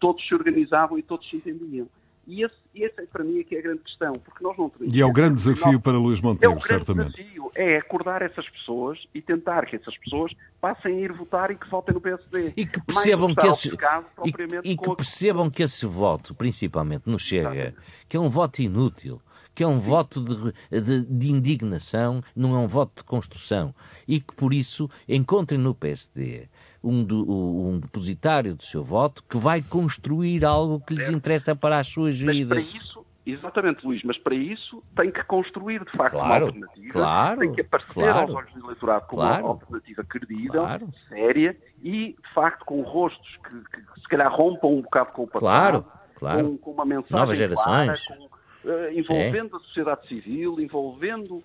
S4: todos se organizavam e todos se entendiam. E esse, esse é, para mim, é que é a grande questão, porque nós não temos...
S2: E é o grande desafio
S4: nós,
S2: para Luís Montenegro,
S4: é o
S2: certamente.
S4: desafio é acordar essas pessoas e tentar que essas pessoas passem a ir votar e que votem no PSD.
S1: E que percebam que esse, e, e que percebam que esse voto, principalmente no Chega, que é um voto inútil, que é um voto de, de, de, indignação, não é um voto de construção. E que, por isso, encontrem no PSD um, do, um depositário do seu voto que vai construir algo que lhes interessa para as suas vidas.
S4: Mas para isso, exatamente, Luís, mas para isso tem que construir, de facto,
S1: claro,
S4: uma alternativa.
S1: Claro,
S4: tem que aparecer
S1: claro,
S4: aos olhos do eleitorado como
S1: claro,
S4: uma alternativa credível, séria e, de facto, com rostos que, que, se calhar rompam um bocado com o passado.
S1: Claro, claro.
S4: Com, com uma mensagem
S1: Novas gerações.
S4: Clara, com, uh, envolvendo a sociedade civil, envolvendo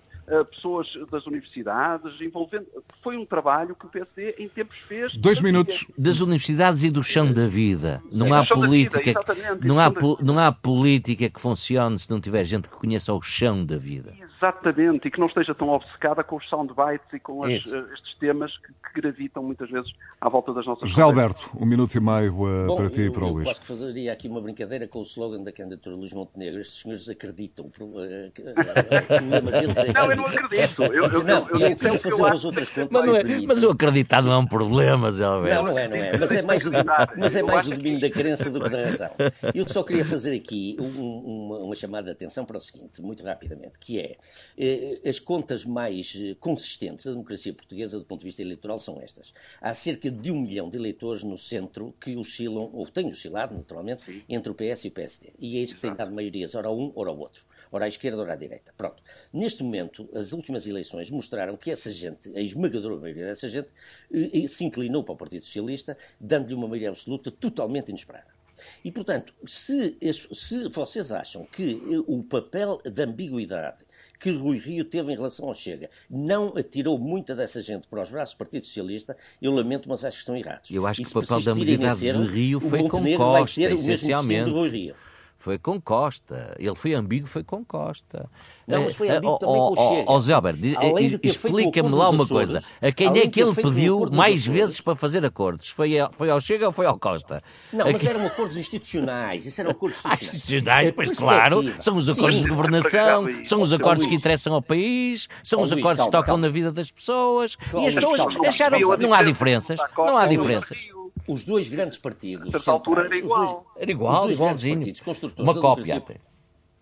S4: pessoas das universidades, envolvendo. Foi um trabalho que o PSD em tempos fez.
S2: Dois minutos.
S1: Das universidades e do chão da vida. Não há política. Vida, não, há, não há política que funcione se não tiver gente que conheça o chão da vida.
S4: Exatamente, e que não esteja tão obcecada com os soundbites e com as, estes temas que, que, gravitam muitas vezes à volta das nossas
S2: José Alberto, um minuto e meio uh, Bom, para ti e para o Luís.
S3: Eu quase que fazeria aqui uma brincadeira com o slogan da candidatura Luís Montenegro. Estes senhores acreditam. O
S4: problema deles é Não, eu não acredito. Eu, eu,
S3: não, eu, eu, eu queria fazer umas outras contas.
S1: Mas, não é, mas o acreditar não é um problema, José Alberto.
S3: Não, não é, não é. Mas é mais do, mas é mais do domínio da crença do que da razão. Eu só queria fazer aqui um, uma, uma chamada de atenção para o seguinte, muito rapidamente, que é eh, as contas mais eh, consistentes da democracia portuguesa do ponto de vista eleitoral são estas. Há cerca de um milhão de eleitores no centro que oscilam, ou têm oscilado, naturalmente, entre o PS e o PSD. E é isso que tem dado maiorias, ora a um, ora ao outro. Ora à esquerda, ora à direita. Pronto. Neste momento, as últimas eleições mostraram que essa gente, a esmagadora maioria dessa gente, eh, se inclinou para o Partido Socialista, dando-lhe uma maioria absoluta totalmente inesperada. E, portanto, se, se vocês acham que o papel da ambiguidade que Rui Rio teve em relação ao Chega não atirou muita dessa gente para os braços do Partido Socialista, eu lamento, mas acho que estão errados.
S1: Eu acho que o papel da ambiguidade de Rio foi com Costa, essencialmente. Foi com Costa. Ele foi ambíguo, foi com Costa.
S3: Não, mas foi ambíguo também com o Chega.
S1: Ó Zé Alberto, explica-me lá uma coisa. A quem é que ele pediu mais vezes para fazer acordos? Foi, foi ao Chega ou foi ao Costa?
S3: Não, mas eram acordos institucionais. Isso eram acordos
S1: institucionais. [LAUGHS] Ah, institucionais, pois claro. São os acordos de governação, são os acordos que interessam ao país, são os acordos que tocam na vida das pessoas. E as pessoas acharam que não há diferenças. Não há diferenças
S3: os dois grandes partidos.
S4: Nessa altura era igual.
S1: Dois, era igual, igualzinho. Uma cópia até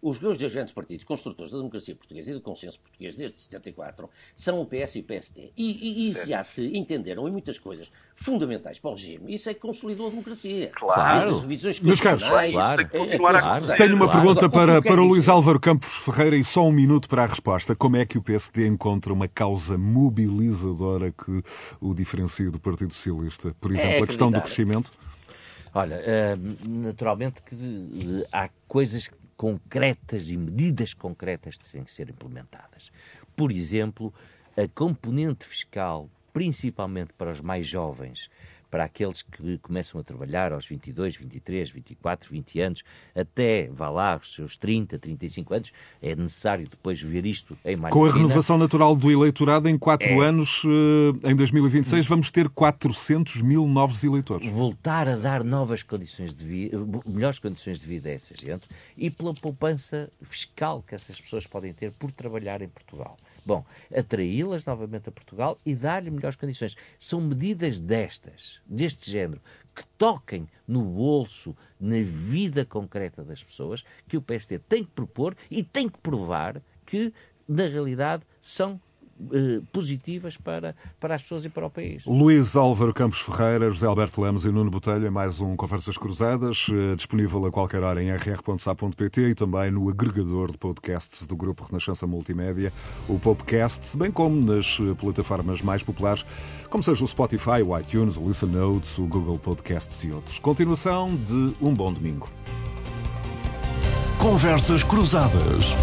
S3: os dois grandes partidos construtores da democracia portuguesa e do consenso português desde 74 são o PS e o PSD. E, e, e já se entenderam em muitas coisas fundamentais para o regime. Isso é que consolidou a democracia.
S4: Claro.
S3: Desde as revisões
S2: Meus
S3: caros, claro.
S4: É, é, claro.
S2: Tenho uma pergunta para, para o Luís Álvaro Campos Ferreira e só um minuto para a resposta. Como é que o PSD encontra uma causa mobilizadora que o diferencia do Partido Socialista? Por exemplo, é a questão do crescimento?
S1: Olha, eh, naturalmente que eh, há coisas concretas e medidas concretas que têm que ser implementadas. Por exemplo, a componente fiscal, principalmente para os mais jovens, para aqueles que começam a trabalhar aos 22, 23, 24, 20 anos, até, vá lá, os seus 30, 35 anos, é necessário depois ver isto em mais
S2: Com a renovação natural do eleitorado, em quatro é. anos, eh, em 2026, vamos ter 400 mil novos eleitores.
S1: Voltar a dar novas condições de vida, melhores condições de vida a essa gente e pela poupança fiscal que essas pessoas podem ter por trabalhar em Portugal. Bom, atraí-las novamente a Portugal e dar-lhe melhores condições. São medidas destas, deste género, que toquem no bolso, na vida concreta das pessoas, que o PST tem que propor e tem que provar que, na realidade, são eh, positivas para, para as pessoas e para o país.
S2: Luís Álvaro Campos Ferreira, José Alberto Lemos e Nuno Botelho, mais um Conversas Cruzadas, eh, disponível a qualquer hora em rr.sa.pt e também no agregador de podcasts do Grupo Renascença Multimédia, o Popcast, bem como nas eh, plataformas mais populares, como seja o Spotify, o iTunes, o Listen Notes, o Google Podcasts e outros. Continuação de um bom domingo.
S5: Conversas Cruzadas.